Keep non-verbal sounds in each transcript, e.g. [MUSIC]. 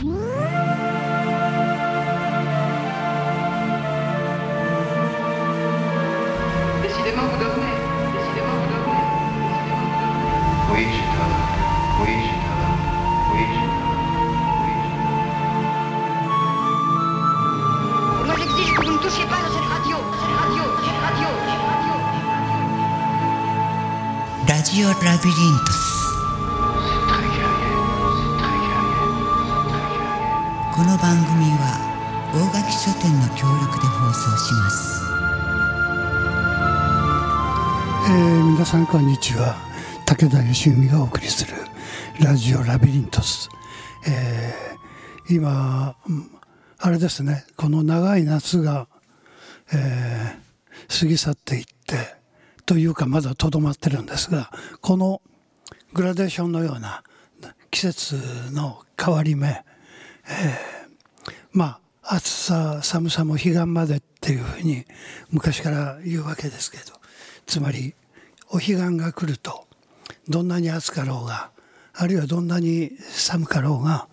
Décidément, vous dormez. Décidément, vous dormez. Décidément, vous dormez. Oui, je travaille. Oui, je travaille. Oui, je travaille. Oui, je Moi j'exige que vous ne touchiez pas à cette radio, cette radio, cette radio, radio. ラジさんこんにちは武田義文がお送りするラジオラビリントス、えー今あれですねこの長い夏が、えー過ぎ去っていってというかまだとどまってるんですがこのグラデーションのような季節の変わり目、えーまあ暑さ寒さも彼岸までっていうふうに昔から言うわけですけどつまりお彼岸が来るとどんなに暑かろうがあるいはどんなに寒かろうが、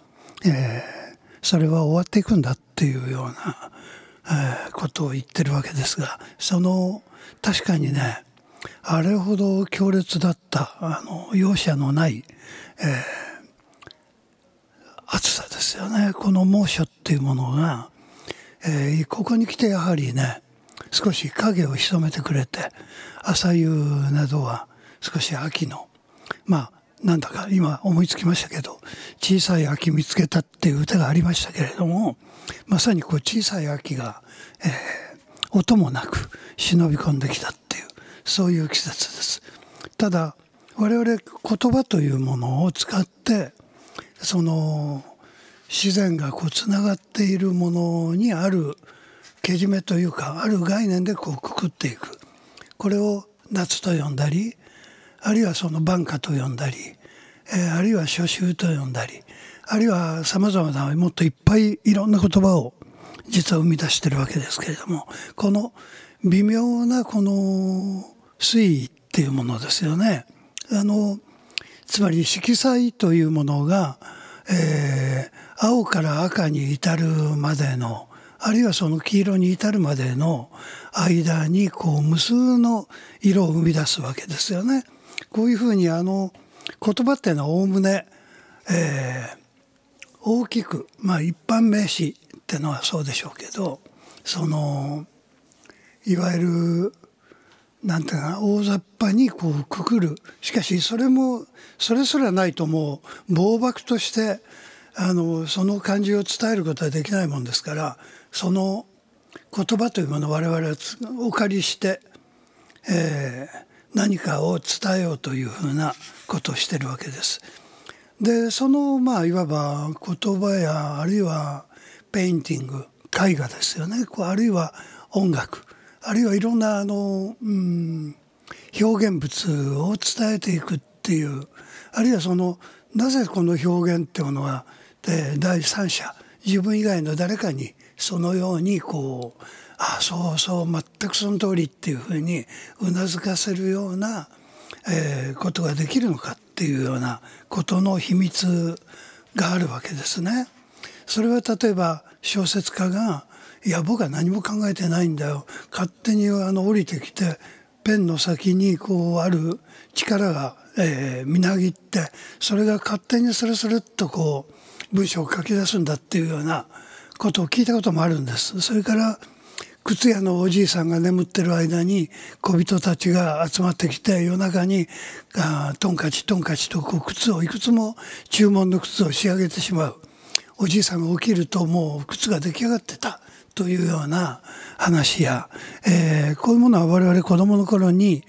えーそれは終わっていくんだっていうような、えーことを言ってるわけですがその確かにねあれほど強烈だったあの容赦のない、暑さですよね。この猛暑っていうものが、えーここに来てやはりね少し影を潜めてくれて朝夕などは少し秋のまあなんだか今思いつきましたけど「小さい秋見つけた」っていう歌がありましたけれどもまさにこう小さい秋が、えー音もなく忍び込んできたっていうそういう季節です。ただ我々言葉というものを使ってその自然がこうつながっているものにあるけじめというかある概念でこうくくっていくこれを夏と呼んだりあるいはその晩夏と呼んだり、えーあるいは初秋と呼んだりあるいはさまざまなもっといっぱいいろんな言葉を実は生み出してるわけですけれどもこの微妙なこの推移っていうものですよね。あのつまり色彩というものが、えー青から赤に至るまでのあるいはその黄色に至るまでの間にこう無数の色を生み出すわけですよね。こういうふうにあの言葉っていうのはおおむね、えー大きく、まあ、一般名詞っていうのはそうでしょうけどそのいわゆるなんていうかな大雑把にこうくくるしかしそれもそれすらないともう暴漠としてあのその感じを伝えることはできないもんですからその言葉というものを我々はお借りして、えー何かを伝えようというふうなことをしてるわけです。でそのまあいわば言葉やあるいはペインティング絵画ですよねこうあるいは音楽あるいはいろんなあの、うん、表現物を伝えていくっていうあるいはそのなぜこの表現っていうのはで第三者自分以外の誰かにそのようにこうあそうそう全くその通りっていうふうにうなずかせるような、えーことができるのかっていうようなことの秘密があるわけですね。それは例えば小説家が「いや僕は何も考えてないんだよ」勝手にあの降りてきてペンの先にこうある力が、えーみなぎってそれが勝手にスルスルっとこう文章を書き出すんだっていうようなことを聞いたこともあるんです。それから靴屋のおじいさんが眠ってる間に小人たちが集まってきて夜中にあトンカチトンカチとこう靴をいくつも注文の靴を仕上げてしまう。おじいさんが起きるともう靴が出来上がってた。というような話や、えーこういうものは我々子供の頃に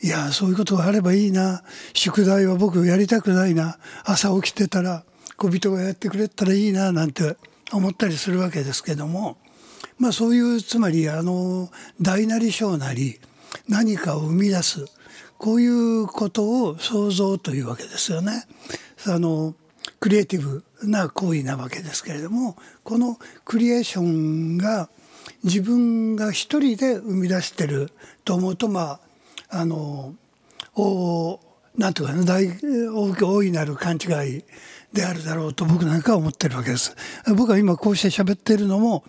いやそういうことがあればいいな。宿題は僕やりたくないな。朝起きてたら小人がやってくれたらいいななんて思ったりするわけですけどもまあそういうつまりあの大なり小なり何かを生み出すこういうことを創造というわけですよね。あのクリエイティブな行為なわけですけれどもこのクリエーションが自分が一人で生み出してると思うとまああの大なんとかね大大いなる勘違いであるだろうと僕なんかは思ってるわけです。僕は今こうして喋ってるのも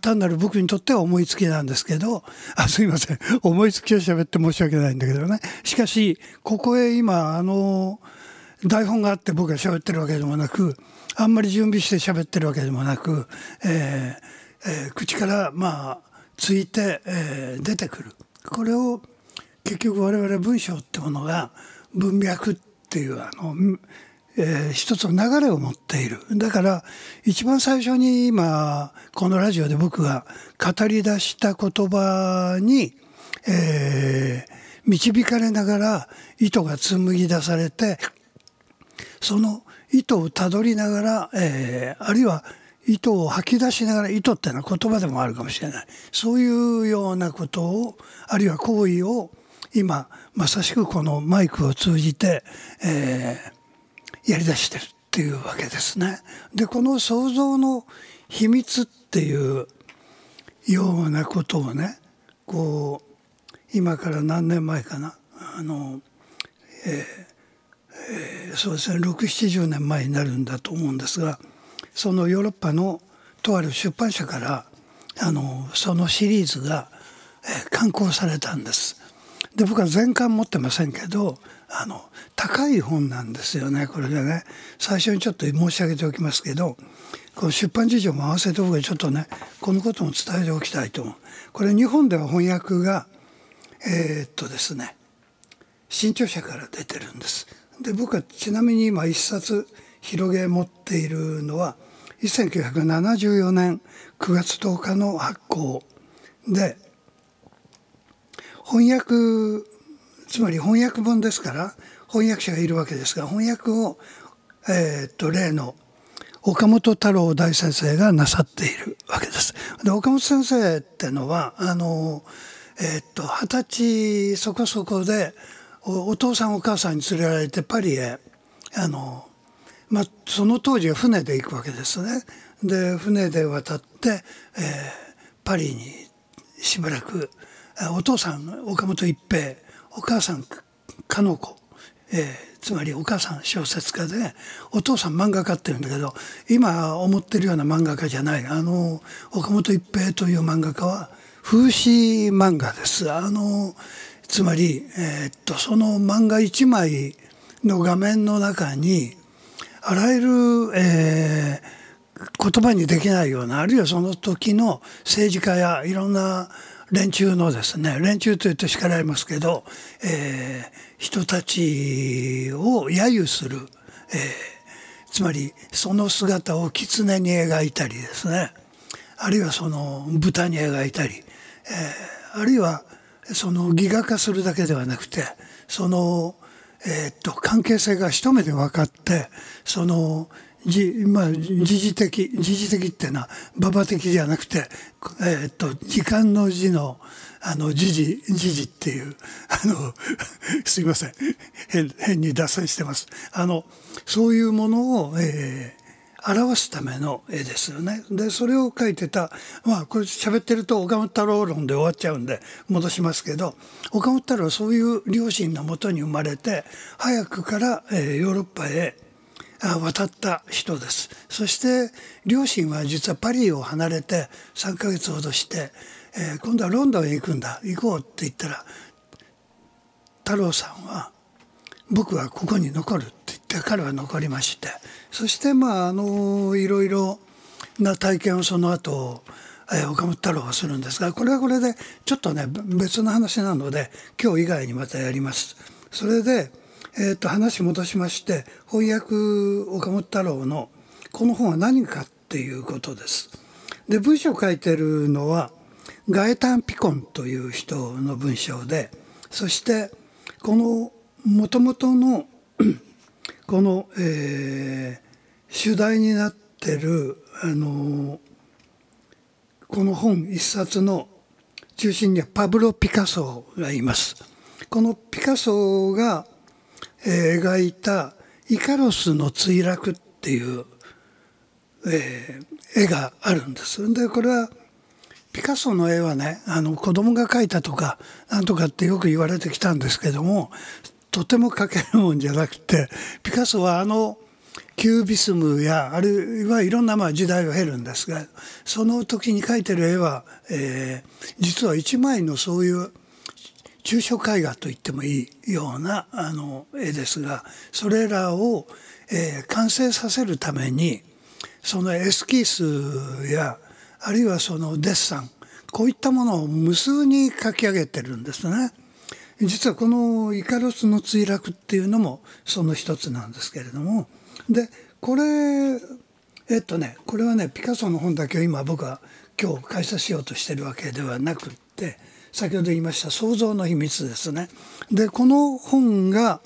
単なる僕にとっては思いつきなんですけどあすいません。思いつきを喋って申し訳ないんだけどね。しかしここへ今あの台本があって僕が喋ってるわけでもなくあんまり準備して喋ってるわけでもなく、えーえー口からまあついて、えー出てくる。これを結局我々文章ってものが文脈っていうあの、えー一つの流れを持っている。だから一番最初に今このラジオで僕が語り出した言葉に、えー導かれながら糸が紡ぎ出されてその糸をたどりながら、えーあるいは糸を吐き出しながら糸っていうのは言葉でもあるかもしれない。そういうようなことをあるいは行為を今まさしくこのマイクを通じて、えーやりだしてるっていうわけですね。でこの想像の秘密っていうようなことをねこう今から何年前かなあのえーそうですね670年前になるんだと思うんですがそのヨーロッパのとある出版社からあのそのシリーズが、え刊行されたんです。で僕は全巻持ってませんけどあの高い本なんですよねこれがね最初にちょっと申し上げておきますけどこの出版事情も合わせて僕はちょっとねこのことも伝えておきたいと思う。これ日本では翻訳がえーっとですね新潮社から出てるんです。で僕はちなみに今一冊広げ持っているのは1974年9月10日の発行で翻訳つまり翻訳本ですから翻訳者がいるわけですが翻訳を、えーっと例の岡本太郎大先生がなさっているわけです。で岡本先生ってのはあのえーっと二十歳そこそこでお父さんお母さんに連れられてパリへあの、まあ、その当時は船で行くわけですね。で船で渡って、えーパリにしばらくお父さん岡本一平お母さんかの子、えーつまりお母さん小説家でお父さん漫画家っていうんだけど今思ってるような漫画家じゃないあの岡本一平という漫画家は風刺漫画です。あのつまり、えーっとその漫画一枚の画面の中にあらゆる、えー言葉にできないようなあるいはその時の政治家やいろんな連中のですね連中というと叱られますけど、えー人たちを揶揄する、えーつまりその姿を狐に描いたりですねあるいはその豚に描いたり、えーあるいはそのギガ化するだけではなくてその、えーっと関係性が一目で分かってそのじまあ、時事的時事的っていうのは馬場的ではなくて、えーっと時間の字のあの時事時事っていうあの [LAUGHS] すいません変変に脱線してますあのそういうものを、えー表すための絵ですよね。でそれを描いてたまあこれ喋ってると岡本太郎論で終わっちゃうんで戻しますけど岡本太郎はそういう両親のもとに生まれて早くから、えーヨーロッパへ渡った人です。そして両親は実はパリを離れて3ヶ月ほどして、えー今度はロンドンへ行くんだ。行こうって言ったら太郎さんは僕はここに残るって言って彼は残りまして。そしてまああのいろいろな体験をその後、え岡本太郎はするんですがこれはこれでちょっとね別の話なので今日以外にまたやります。それで、えー、と話戻しまして翻訳岡本太郎のこの本は何かっていうことです。で文章を書いてるのはガエタン・ピコンという人の文章でそしてこのもともとの [CLEARS THROAT] この、えー主題になってるあのこの本一冊の中心にはパブロ・ピカソがいます。このピカソが、描いた「イカロスの墜落」っていう、えー絵があるんです。でこれはピカソの絵はねあの子供が描いたとかなんとかってよく言われてきたんですけどもとても描けるもんじゃなくてピカソはあのキュービスムやあるいはいろんなまあ時代を経るんですがその時に描いてる絵は、えー、実は一枚のそういう抽象絵画と言ってもいいようなあの絵ですがそれらを、えー、完成させるためにそのエスキースやあるいはそのデッサンこういったものを無数に書き上げてるんですね。実はこのイカロスの墜落っていうのもその一つなんですけれどもでこれえっとねこれはねピカソの本だけを今僕は今日解説しようとしてるわけではなくって先ほど言いました創造の秘密ですね。でこの本が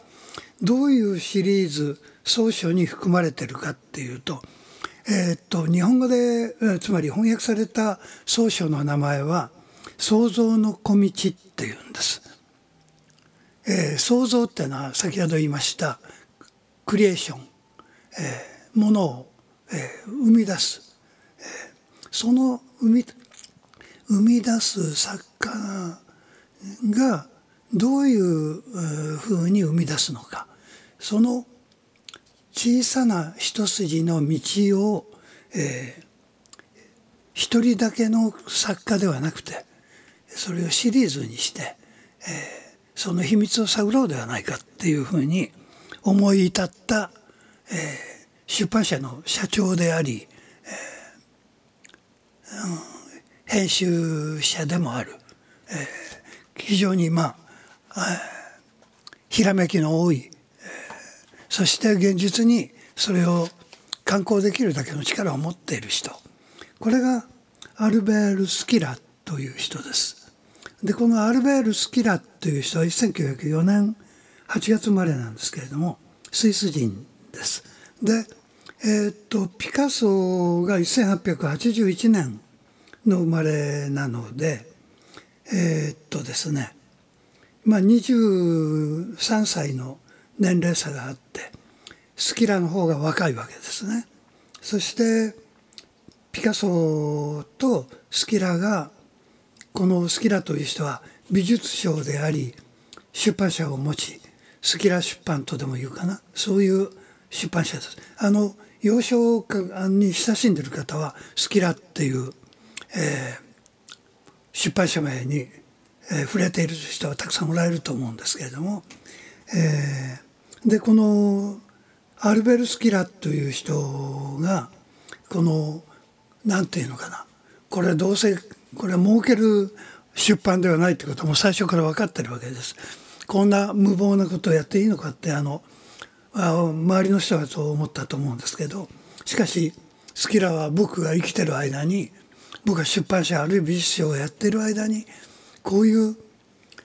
どういうシリーズ総書に含まれてるかっていうとえー、っと日本語でつまり翻訳された総書の名前は「創造の小道」っていうんです。えー、創造っていうのは先ほど言いましたクリエーション、えー、ものを、えー、生み出す、えー、その生み生み出す作家がどういうふうに生み出すのか。その小さな一筋の道を、えー、一人だけの作家ではなくてそれをシリーズにして、えー、その秘密を探ろうではないかっていうふうに思い至った、えー、出版社の社長であり、えーうん、編集者でもある、えー、非常にまあひらめきの多いそして現実にそれを観光できるだけの力を持っている人これがアルベール・スキラという人です。でこのアルベール・スキラという人は1904年8月生まれなんですけれどもスイス人です。で、えー、っとピカソが1881年の生まれなのでえー、っとですねまあ23歳の年齢差があってスキラの方が若いわけですね。そしてピカソとスキラがこのスキラという人は美術商であり出版社を持ちスキラ出版とでも言うかなそういう出版社です。あの幼少に親しんでる方はスキラっていう、えー、出版社名に、えー、触れている人はたくさんおられると思うんですけれども、えー、でこのアルベル・スキラという人がこの何て言うのかなこれどうせこれ儲ける出版ではないってことも最初から分かってるわけです。こんな無謀なことをやっていいのかってあの周りの人はそう思ったと思うんですけどしかしスキラは僕が生きてる間に僕が出版社あるいは美術商をやってる間にこういう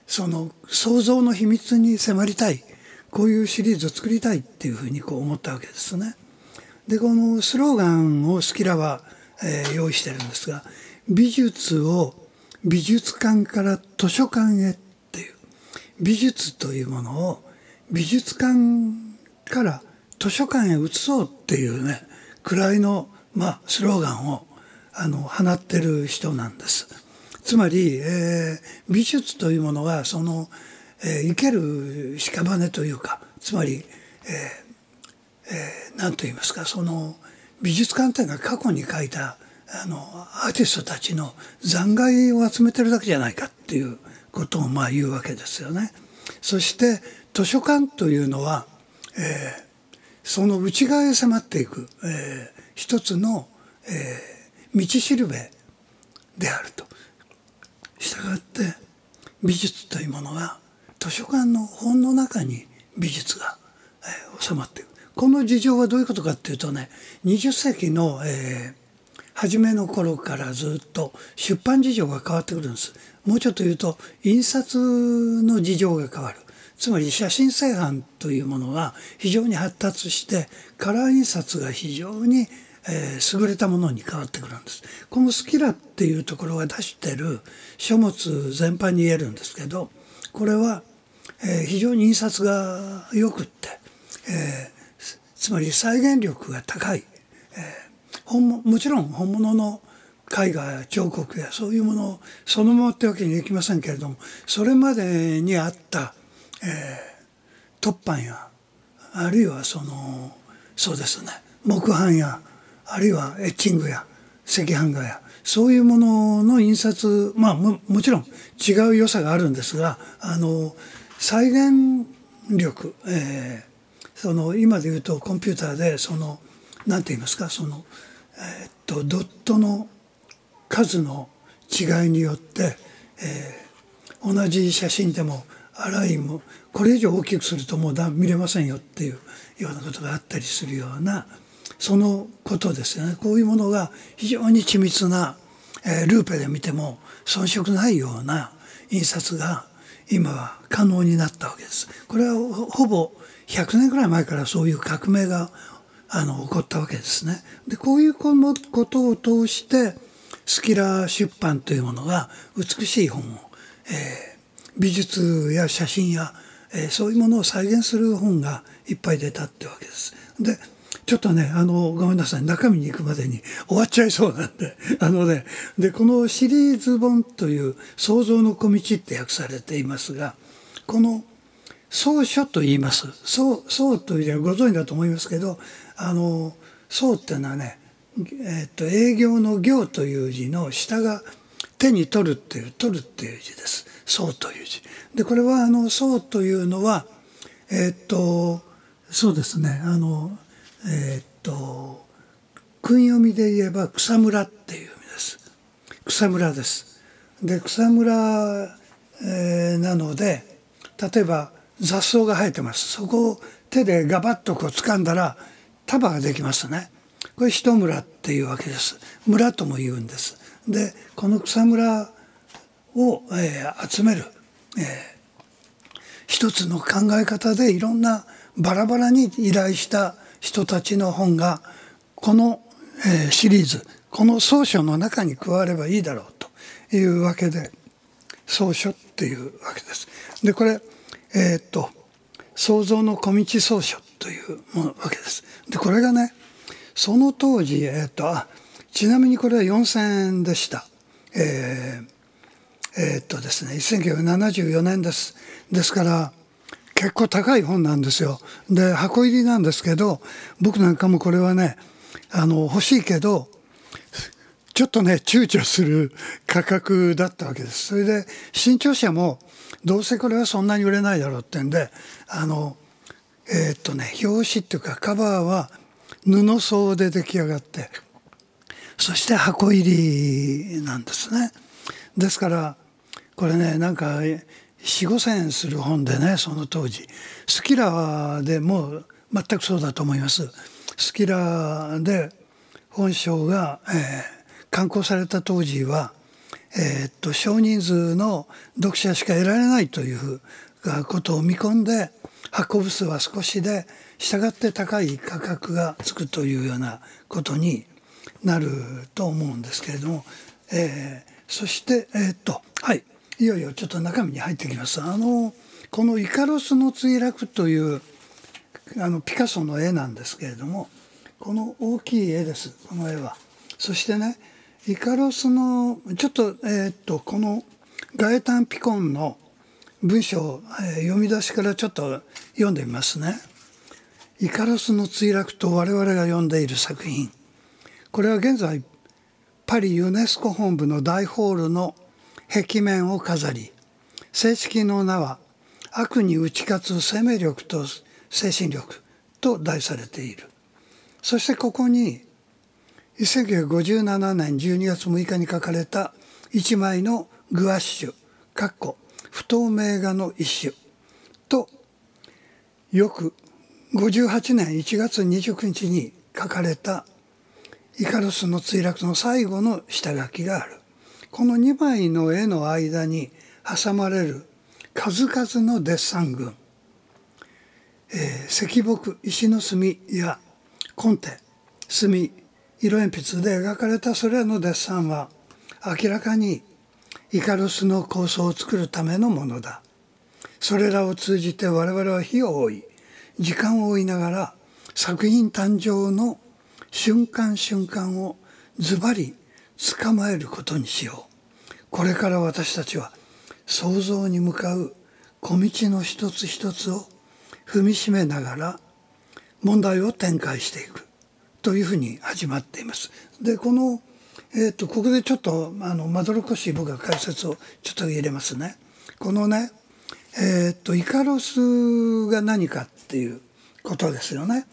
その創造の秘密に迫りたいこういうシリーズを作りたいっていうふうにこう思ったわけですね。でこのスローガンをスキラは、えー、用意してるんですが美術を美術館から図書館へっていう美術というものを美術館から図書館へ移そうっていうねくらいの、まあ、スローガンをあの放ってる人なんです。つまり、えー、美術というものはそのえー、生ける屍というかつまり、えーえー、何と言いますかその美術館というのは過去に描いたあのアーティストたちの残骸を集めてるだけじゃないかっていうことをまあ言うわけですよね。そして図書館というのは、えー、その内側へ迫っていく、えー、一つの、えー、道しるべであると。したがって美術というものは図書館の本の中に美術が、えー、収まっているこの事情はどういうことかっていうとね20世紀の、えー、初めの頃からずっと出版事情が変わってくるんです。もうちょっと言うと印刷の事情が変わる。つまり写真製版というものが非常に発達してカラー印刷が非常にえ、優れたものに変わってくるんです。このスキラっていうところが出してる書物全般に言えるんですけどこれはえ、非常に印刷がよくって、え、つまり再現力が高い、え、本ももちろん本物の絵画や彫刻やそういうものそのままってわけにはいきませんけれどもそれまでにあった、え突版やあるいはそのそうですね木版やあるいはエッチングや赤版画やそういうものの印刷まあももちろん違う良さがあるんですがあの再現力、えーその今で言うとコンピューターでその何て言いますかその、えーっとドットの数の違いによって、えー同じ写真でもあらいもこれ以上大きくするともうだ見れませんよっていうようなことがあったりするようなそのことですよねこういうものが非常に緻密な、えールーペで見ても遜色ないような印刷が今は可能になったわけです。これはほぼ100年ぐらい前からそういう革命があの起こったわけですね。でこういうこのことを通してスキラ出版というものが美しい本を、えー美術や写真や、えーそういうものを再現する本がいっぱい出たってわけです。でちょっとねあのごめんなさい中身に行くまでに終わっちゃいそうなんで [LAUGHS] あのねでこのシリーズ本という「創造の小道」って訳されていますがこの草書と言います。草草というのはご存知だと思いますけど、あの草っていうのはね、えっと営業の業という字の下が手に取るっていう取るっていう字です。草という字。でこれはあの草というのはえっとそうですねあのえっと訓読みで言えば草むらっていう意味です。草むらです。で草むら、えーなので例えば雑草が生えてますそこを手でガバッとこう掴んだら束ができますねこれ一村っていうわけです村とも言うんですでこの草むらを、えー集める、えー一つの考え方でいろんなバラバラに依頼した人たちの本がこの、えーシリーズこの草書の中に加わればいいだろうというわけで草書っていうわけです。でこれえーっと創造の小道草書というものわけです。でこれがねその当時、えーっとあちなみにこれは4,000円でした。えーえーっとですね1974年ですですから結構高い本なんですよで箱入りなんですけど僕なんかもこれはねあの欲しいけどちょっとね躊躇する価格だったわけですそれで新潮社もどうせこれはそんなに売れないだろうってんであのえーっとね表紙っていうかカバーは布層で出来上がってそして箱入りなんですね。ですからこれねなんか4 5千円する本でねその当時スキラでもう全くそうだと思います。スキラで本書が、えー刊行された当時は、えーっと少人数の読者しか得られないということを見込んで発行部数は少しで従って高い価格がつくというようなことになると思うんですけれども、えーそしてえーっとはいいよいよちょっと中身に入ってきます。あのこの「イカロスの墜落」というあのピカソの絵なんですけれどもこの大きい絵ですこの絵は。そしてねイカロスのちょっと,、えーっとこのガエタン・ピコンの文章、えー読み出しからちょっと読んでみますね。イカロスの墜落と我々が読んでいる作品これは現在パリユネスコ本部の大ホールの壁面を飾り正式の名は「悪に打ち勝つ生命力と精神力」と題されている。そしてここに1957年12月6日に書かれた一枚のグアッシュかっこ不透明画の一種と翌58年1月29日に書かれたイカロスの墜落の最後の下書きがある。この2枚の絵の間に挟まれる数々のデッサン群、えー石木石の墨やコンテ墨色鉛筆で描かれたそれらのデッサンは明らかにイカロスの構想を作るためのものだ。それらを通じて我々は火を追い時間を追いながら作品誕生の瞬間瞬間をズバリ捕まえることにしようこれから私たちは創造に向かう小道の一つ一つを踏みしめながら問題を展開していくというふうに始まっています。でこの、えー、とここでちょっとあのまどろっこしい僕が解説をちょっと入れますね。このね、えー、とイカロスが何かっていうことですよね。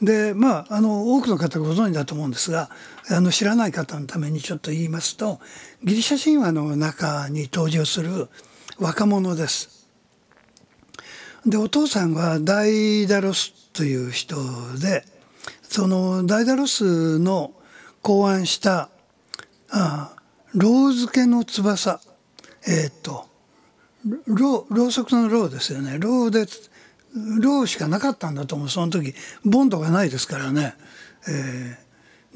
でまああの多くの方ご存知だと思うんですがあの知らない方のためにちょっと言いますとギリシャ神話の中に登場する若者です。でお父さんはダイダロスという人でそのダイダロスの考案したあろう付けの翼。えーっとろうろうそくのろうですよね。ろうでろうしかなかったんだと思うその時。ボンドがないですからね、えー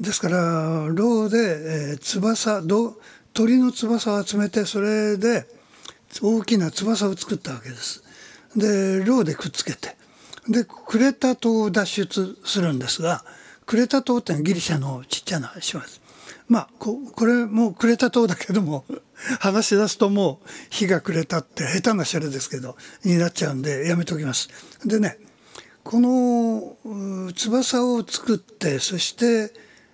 ですからろうで、えー翼鳥の翼を集めてそれで大きな翼を作ったわけです。でろうでくっつけてでクレタ島を脱出するんですがクレタ島ってのはギリシャのちっちゃな島です。まあここれもクレタ島だけども [LAUGHS] 話し出すともう日が暮れたって下手なシャレですけどになっちゃうんでやめときます。でねこの翼を作ってそして、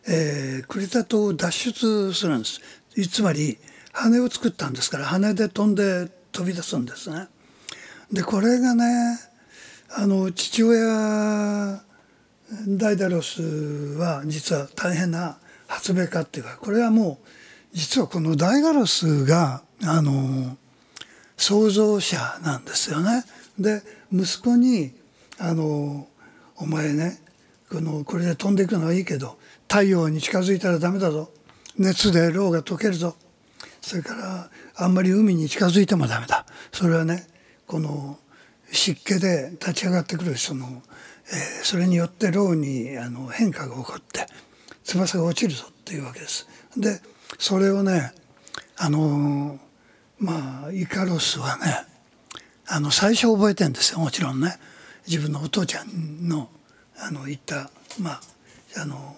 えークレタ島を脱出するんです。つまり羽を作ったんですから羽で飛んで飛び出すんですね。でこれがねあの父親ダイダロスは実は大変な発明家っていうかこれはもう実はこのダイダロスがあの創造者なんですよね。で息子にあの「お前ねこのこれで飛んでいくのはいいけど太陽に近づいたらダメだぞ。熱でろうが溶けるぞ。それからあんまり海に近づいてもダメだ。それはねこの湿気で立ち上がってくるその、えーそれによってろうにあの変化が起こって翼が落ちるぞっていうわけです。でそれをねあのまあイカロスはねあの最初覚えてんですよ。もちろんね。自分のお父ちゃんのあの言ったまああの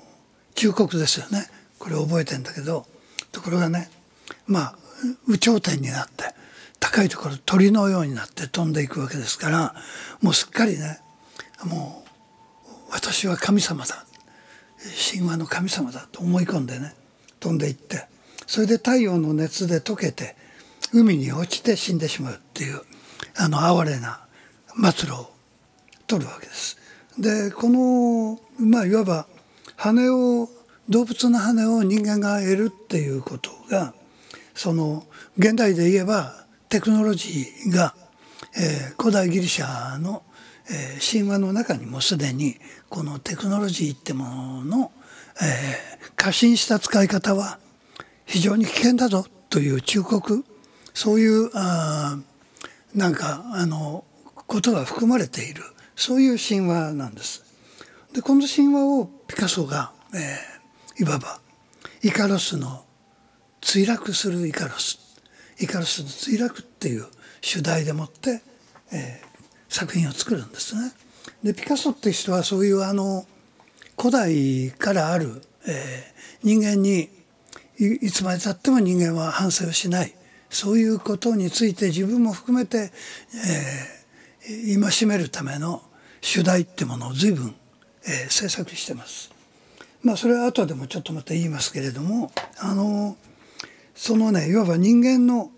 忠告ですよね。これ覚えてんだけど。ところがねまあ有頂天になって高いところ鳥のようになって飛んでいくわけですからもうすっかりねもう私は神様だ。神話の神様だと思い込んでね飛んでいってそれで太陽の熱で溶けて海に落ちて死んでしまうっていうあの哀れな末路を取るわけです。でこのまあいわば羽を動物の羽を人間が得るっていうことがその現代で言えばテクノロジーが、えー古代ギリシャの、えー神話の中にもすでにこのテクノロジーってものの、えー過信した使い方は非常に危険だぞという忠告そういうあなんかあのことが含まれているそういう神話なんです。でこの神話をピカソが、えーいわばイカロスの墜落するイカロスイカロスの墜落っていう主題でもって、えー作品を作るんですね。でピカソっていう人はそういうあの古代からある、えー人間にいいつまでたっても人間は反省をしないそういうことについて自分も含めて、えー戒めるための主題ってものを随分、えー制作してます。まあそれは後でもちょっとまた言いますけれどもあのそのねいわば人間の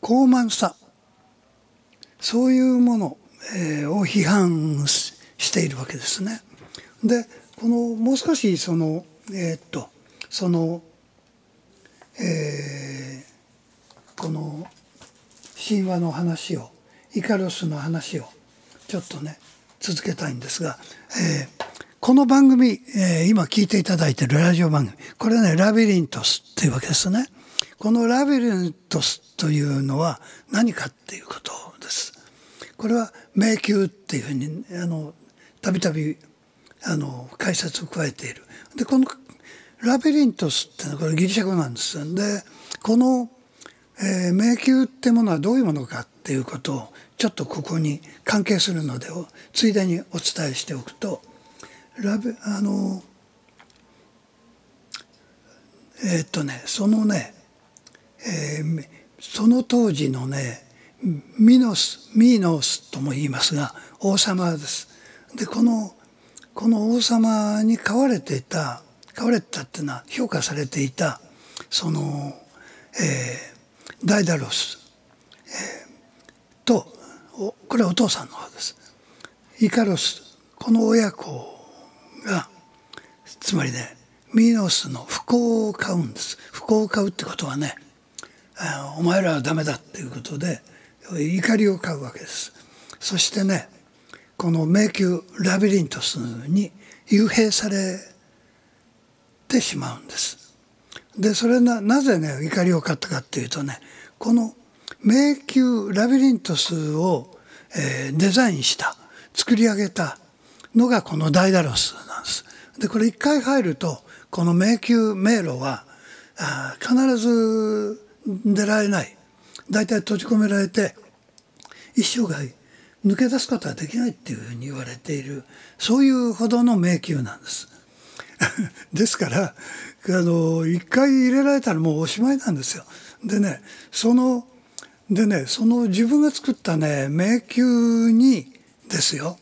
傲慢さそういうもの、えーを批判ししているわけですね。でこのもう少しそのえーっとその、えーこの神話の話をイカロスの話をちょっとね続けたいんですが、えーこの番組、えー今聞いていただいているラジオ番組これねラビリントスっていうわけですね。このラビリントスというのは何かっていうことです。これは迷宮っていうふうにあのたびたびあの解説を加えている。でこのラビリントスっていうのはこれギリシャ語なんです。でこの、えー迷宮ってものはどういうものかっていうことをちょっとここに関係するのでおついでにお伝えしておくとラビあのえーっとねそのね、えーその当時のねミノスミーノスとも言いますが王様です。でこのこの王様に飼われていた飼われてたっていうのは評価されていたその、えーダイダロス、えーとこれはお父さんの方です。イカロスこの親子がつまりねミーノスの不幸を買うんです。不幸を買うってことはねお前らはダメだっていうことで怒りを買うわけです。そしてねこの迷宮ラビリントスに幽閉されてしまうんです。でそれななぜね怒りを買ったかっていうとねこの迷宮ラビリントスを、えーデザインした作り上げたのがこのダイダロスなんです。でこれ一回入るとこの迷宮迷路はあ必ず出られない大体閉じ込められて一生涯抜け出すことはできないっていうふうに言われているそういうほどの迷宮なんです。[LAUGHS] ですからあの一回入れられたらもうおしまいなんですよ。でねそのでねその自分が作ったね迷宮にですよ。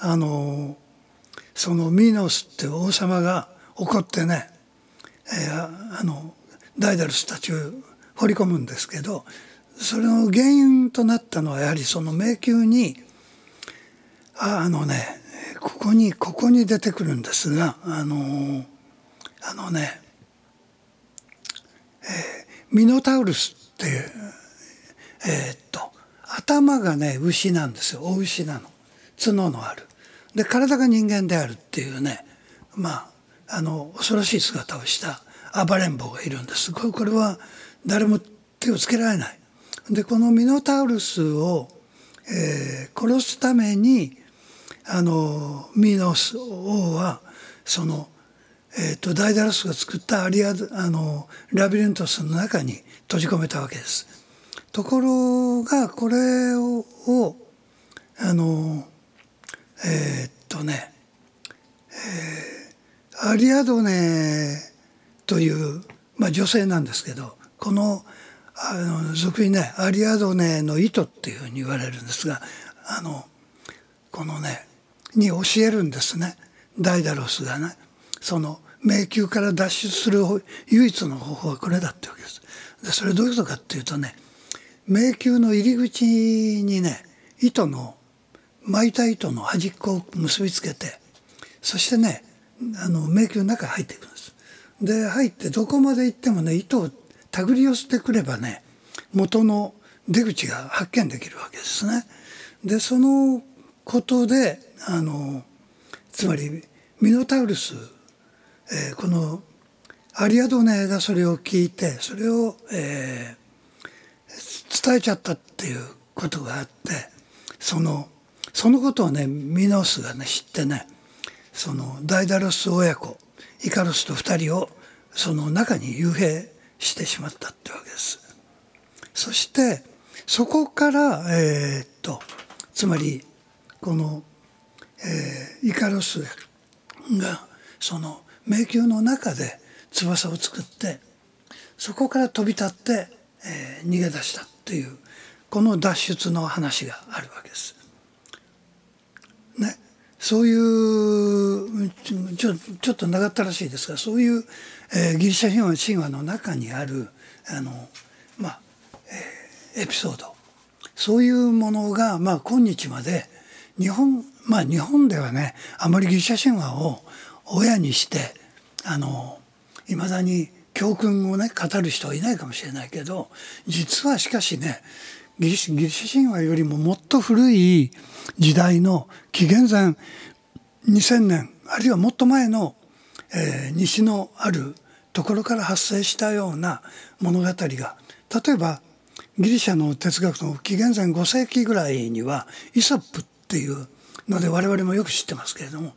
あのそのミーノスって王様が怒ってね、えーあのダイダルスたちを掘り込むんですけどそれの原因となったのはやはりその迷宮にああのねここにここに出てくるんですがあのあのね、えーミノタウルスっていうえーっと頭がね牛なんですよ。お牛なの。角のある。で体が人間であるっていうねまああの恐ろしい姿をした暴れん坊がいるんです。これこれは誰も手をつけられない。でこのミノタウルスを、えー殺すためにあのミノス王はその、えー、とダイダロスが作ったアリアあのラビリントスの中に閉じ込めたわけです。ところがこれをあのえーっとね、えーアリアドネという、まあ、女性なんですけどこのあの俗にねアリアドネの糸っていうふうに言われるんですがあのこのねに教えるんですねダイダロスがねその迷宮から脱出する唯一の方法はこれだってわけです。でそれどういうことかっていうとね迷宮の入り口にね糸の巻いた糸の端っこを結びつけてそしてねあの迷宮の中に入っていくんです。で入ってどこまで行ってもね糸を手繰り寄せてくればね元の出口が発見できるわけですね。でそのことであのつまりミノタウルス、えーこのアリアドネがそれを聞いてそれを、えー伝えちゃったっていうことがあってそのそのことをねミノスがね知ってねそのダイダロス親子イカロスと2人をその中に幽閉してしまったってわけです。そしてそこからえーっとつまりこの、えーイカロスがその迷宮の中で翼を作ってそこから飛び立って、えー逃げ出したっていうこの脱出の話があるわけです。ね、そういうちょちょっと長ったらしいですがそういう、えーギリシャ神話神話の中にあるあの、まあえーエピソードそういうものが、まあ、今日まで日本まあ日本ではねあまりギリシャ神話を親にしてあのいまだに教訓をね語る人はいないかもしれないけど実はしかしねギリシャ神話よりももっと古い時代の紀元前2000年あるいはもっと前の、えー西のあるところから発生したような物語が例えばギリシャの哲学の紀元前5世紀ぐらいにはイソップっていうので我々もよく知ってますけれども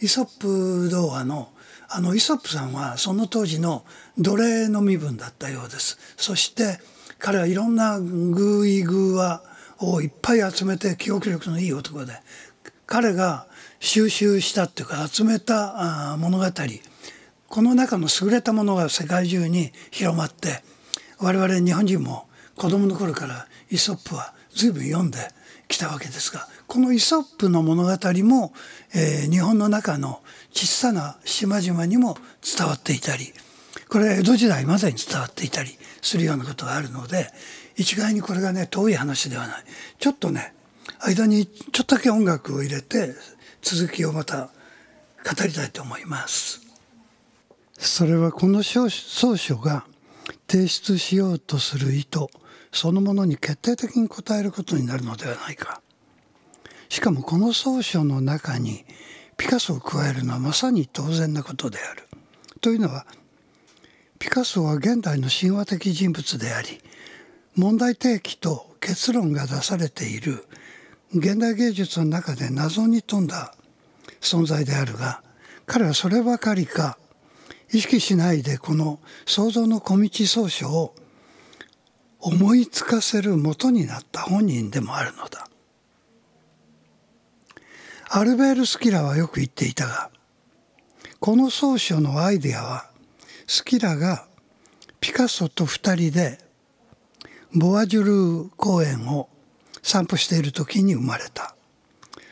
イソップ童話のあのイソップさんはその当時の奴隷の身分だったようです。そして彼はいろんな偶意偶話をいっぱい集めて記憶力のいい男で彼が収集したっていうか集めた物語この中の優れたものが世界中に広まって我々日本人も子供の頃からイソップは随分読んできたわけですがこのイソップの物語も、えー日本の中の小さな島々にも伝わっていたりこれは江戸時代までに伝わっていたりするようなことがあるので一概にこれがね遠い話ではないちょっとね間にちょっとだけ音楽を入れて続きをまた語りたいと思います。それはこの総書が提出しようとする意図そのものに決定的に応えることになるのではないかしかもこの総書の中にピカソを加えるのはまさに当然なことである。というのはピカソは現代の神話的人物であり問題提起と結論が出されている現代芸術の中で謎に富んだ存在であるが彼はそればかりか意識しないでこの創造の小道草書を思いつかせる元になった本人でもあるのだ。アルベール・スキラはよく言っていたがこの草書のアイデアはスキラがピカソと二人でボアジュルー公園を散歩している時に生まれた。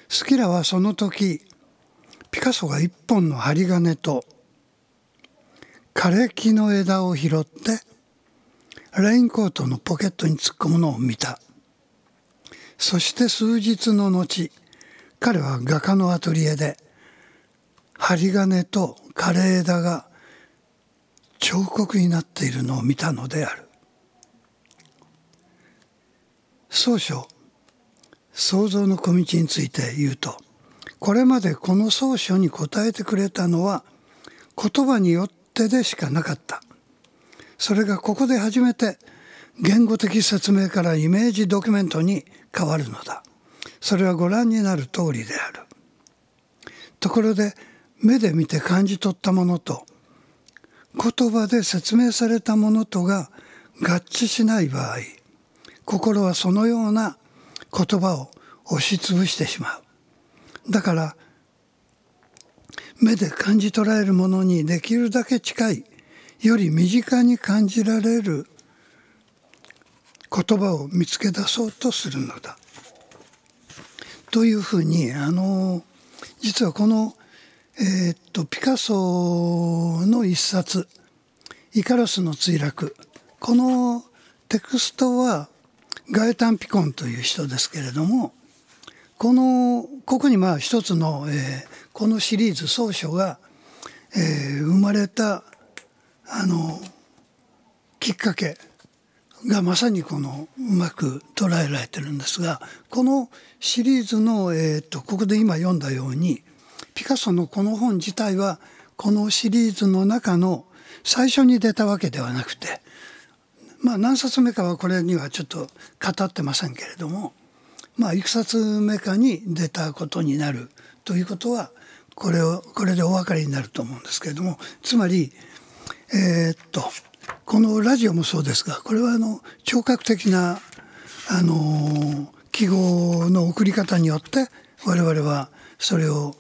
スキラはその時ピカソが一本の針金と枯れ木の枝を拾ってレインコートのポケットに突っ込むのを見た。そして数日の後彼は画家のアトリエで針金と枯れ枝が彫刻になっているのを見たのである。総書創造の小道について言うとこれまでこの草書に答えてくれたのは言葉によってでしかなかった。それがここで初めて言語的説明からイメージドキュメントに変わるのだ。それはご覧になる通りであるところで目で見て感じ取ったものと言葉で説明されたものとが合致しない場合心はそのような言葉を押しつぶしてしまうだから目で感じ取られるものにできるだけ近いより身近に感じられる言葉を見つけ出そうとするのだ。というふうにあの実はこの、えーっとピカソの一冊「イカロスの墜落」このテクストはガエタン・ピコンという人ですけれどもこのここにまあ一つの、えーこのシリーズ総書が、えー生まれたあのきっかけがまさにこのうまく捉えられてるんですがこのシリーズの、えー、とここで今読んだようにピカソのこの本自体はこのシリーズの中の最初に出たわけではなくてまあ何冊目かはこれにはちょっと語ってませんけれどもまあいく冊目かに出たことになるということはこれをこれでお分かりになると思うんですけれどもつまりえーっとこのラジオもそうですがこれはあの聴覚的なあの記号の送り方によって我々はそれを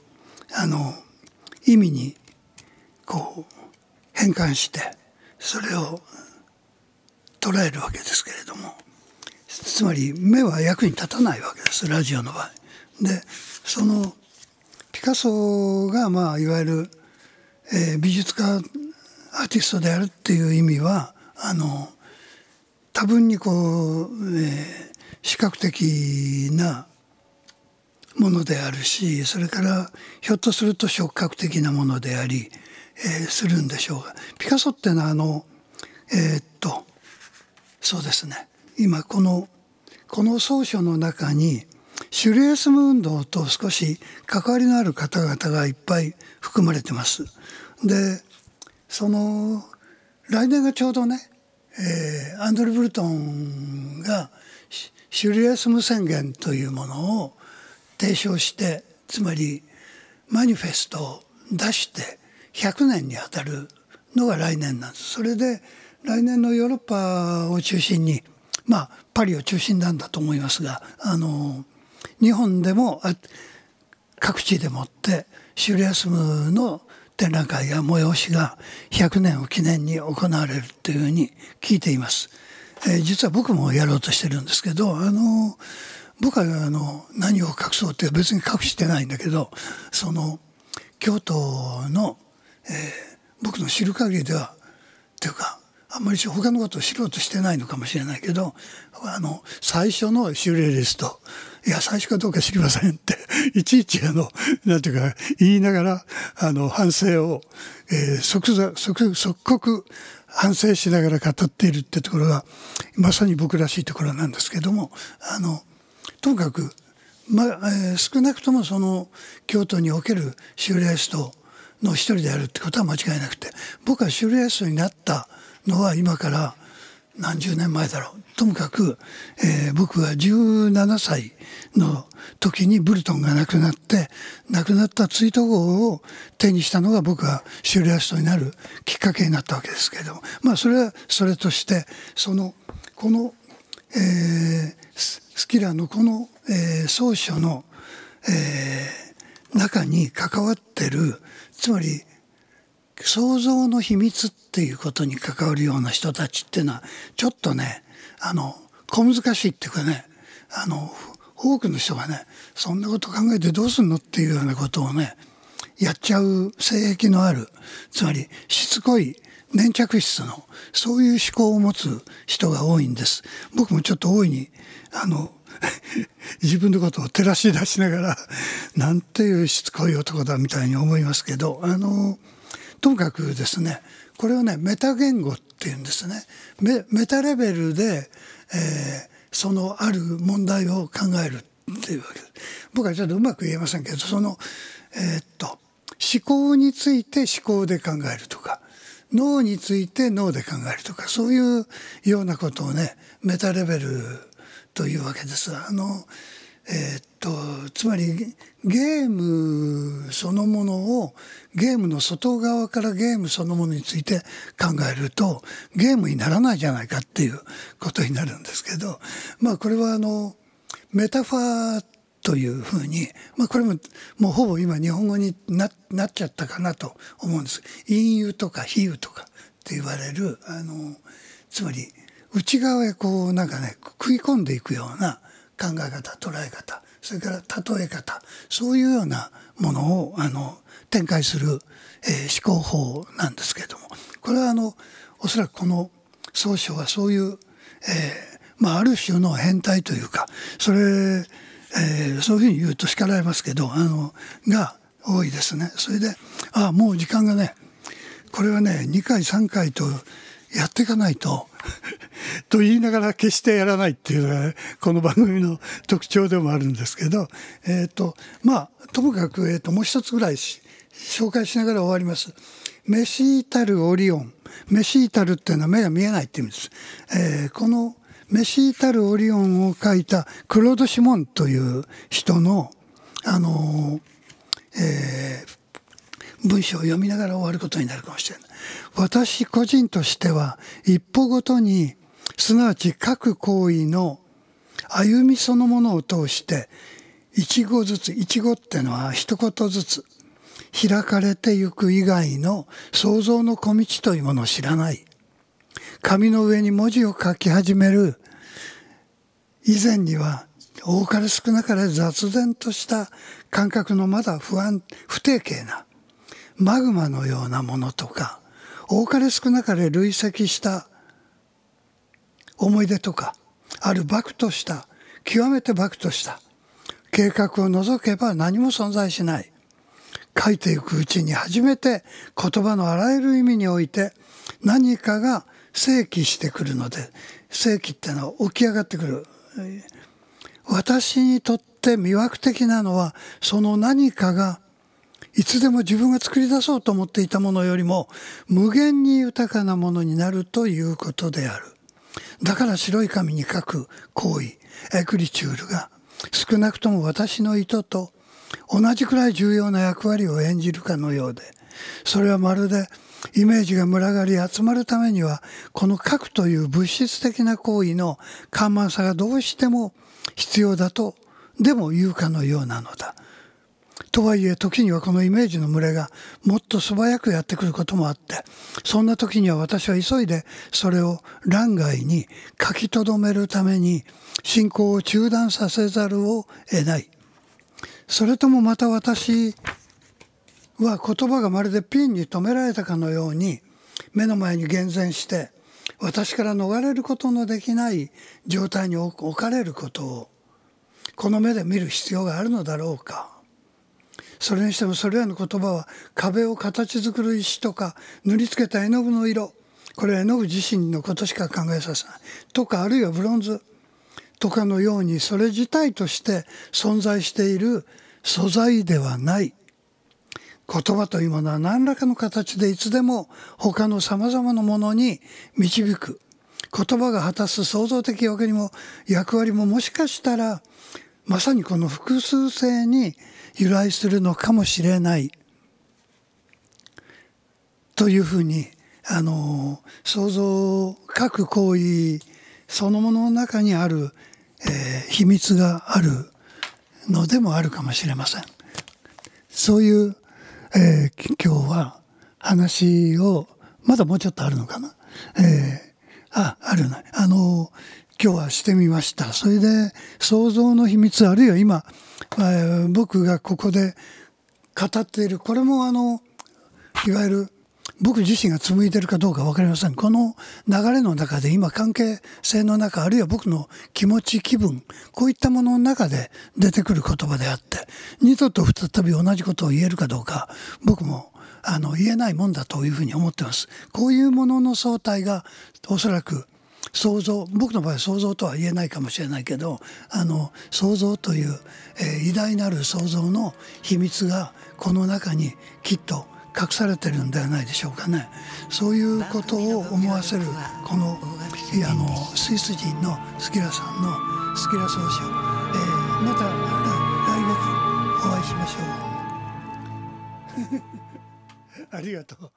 あの意味にこう変換してそれを捉えるわけですけれどもつまり目は役に立たないわけですラジオの場合。でそのピカソがまあいわゆる、え美術家アーティストであるっていう意味はあの多分にこう、えー視覚的なものであるしそれからひょっとすると触覚的なものであり、えーするんでしょうがピカソってのはあのえーっとそうですね今このこの草書の中にシュリエスム運動と少し関わりのある方々がいっぱい含まれてます。でその来年がちょうどね、えーアンドル・ブルトンがシュリエスム宣言というものを提唱してつまりマニフェストを出して100年にあたるのが来年なんです。それで来年のヨーロッパを中心にまあパリを中心なんだと思いますがあの日本でも各地でもってシュリアスムの展覧会や催しが100年を記念に行われるというふうに聞いています。えー実は僕もやろうとしてるんですけどあの僕はあの何を隠そうって別に隠してないんだけどその京都の、えー僕の知る限りではっていうかあんまり他のことを知ろうとしてないのかもしれないけどあの最初のシュレリストいや最初かどうか知りませんって [LAUGHS] いちいちあのなんていうか言いながらあの反省を、えー即座即即刻反省しながら語っているってところがまさに僕らしいところなんですけどもあのともかく、まえー少なくともその京都におけるシュレリストの一人であるってことは間違いなくて僕はシュレリストになったのは今から何十年前だろう。ともかく、えー僕が17歳の時にブルトンが亡くなって亡くなった追悼号を手にしたのが僕がシュレリストになるきっかけになったわけですけれども。まあそれはそれとしてそのこの、えースキラーのこの、えー草書の、えー中に関わってるつまり想像の秘密っていうことに関わるような人たちっていうのはちょっとねあの小難しいっていうかねあの多くの人がねそんなこと考えてどうすんのっていうようなことをねやっちゃう性癖のあるつまりしつこい粘着質のそういう思考を持つ人が多いんです。僕もちょっと大いにあの [LAUGHS] 自分のことを照らし出しながらなんていうしつこい男だみたいに思いますけどあのともかくですねこれをねメタ言語っていうんですねメメタレベルで、えーそのある問題を考えるっていうわけです僕はちょっとうまく言えませんけどそのえーっと思考について思考で考えるとか脳について脳で考えるとかそういうようなことをねメタレベルというわけです。あのえーとつまりゲームそのものをゲームの外側からゲームそのものについて考えるとゲームにならないじゃないかっていうことになるんですけどまあこれはあのメタファーというふうに、まあ、これももうほぼ今日本語にななっちゃったかなと思うんです。隠喩とか比喩とかって言われるあのつまり内側へこうなんかね食い込んでいくような考え方捉え方それから例え方そういうようなものをあの展開する、えー思考法なんですけれどもこれはあのおそらくこの総書はそういう、えーまあ、ある種の変態というかそれ、えーそういうふうに言うと叱られますけどあのが多いですね。それであもう時間がねこれはね2回3回とやっていかないと [LAUGHS] と言いながら決してやらないっていうのがこの番組の特徴でもあるんですけどえっ、とまあともかく、えー、ともう一つぐらい紹介しながら終わります。メシータルオリオンメシータルっていうのは目が見えないって意味です。えーこのメシータルオリオンを書いたクロード・シモンという人のあのえー文章を読みながら終わることになるかもしれない。私個人としては一歩ごとにすなわち各行為の歩みそのものを通して一語ずつ一語ってのは一言ずつ開かれてゆく以外の想像の小道というものを知らない紙の上に文字を書き始める以前には多かれ少なかれ雑然とした感覚のまだ不安不定形なマグマのようなものとか多かれ少なかれ累積した思い出とかあるバクとした極めてバクとした計画を除けば何も存在しない書いていくうちに初めて言葉のあらゆる意味において何かが正規してくるので正規ってのは起き上がってくる。私にとって魅惑的なのはその何かがいつでも自分が作り出そうと思っていたものよりも無限に豊かなものになるということである。だから白い紙に書く行為、エクリチュールが少なくとも私の意図と同じくらい重要な役割を演じるかのようで、それはまるでイメージが群がり集まるためには、この書くという物質的な行為の緩慢さがどうしても必要だとでも言うかのようなのだ。とはいえ時にはこのイメージの群れがもっと素早くやってくることもあってそんな時には私は急いでそれを欄外に書き留めるために信仰を中断させざるを得ない。それともまた私は言葉がまるでピンに留められたかのように目の前に厳然して私から逃れることのできない状態に置かれることをこの目で見る必要があるのだろうか。それにしてもそれらの言葉は壁を形作る石とか塗りつけた絵の具の色これは絵の具自身のことしか考えさせない。とかあるいはブロンズ。とかのようにそれ自体として存在している素材ではない。言葉というものは何らかの形でいつでも他の様々なものに導く。言葉が果たす創造的役割も役割ももしかしたらまさにこの複数性に由来するのかもしれないというふうにあの想像各行為そのものの中にある、えー、秘密があるのでもあるかもしれません。そういう、えー、今日は話をまだもうちょっとあるのかな。えー、ああるなあの今日はしてみました。それで想像の秘密あるいは今、えー、僕がここで語っているこれもあのいわゆる僕自身が紡いでるかどうか分かりません。この流れの中で今関係性の中、あるいは僕の気持ち、気分、こういったものの中で出てくる言葉であって、二度と再び同じことを言えるかどうか、僕もあの言えないもんだというふうに思ってます。こういうものの総体がおそらく想像僕の場合想像とは言えないかもしれないけどあの想像という、えー、偉大なる想像の秘密がこの中にきっと隠されてるんではないでしょうかね。そういうことを思わせるこのあのスイス人のスキラさんのスキラ総書、えー、また来月お会いしましょう。[LAUGHS] ありがとう。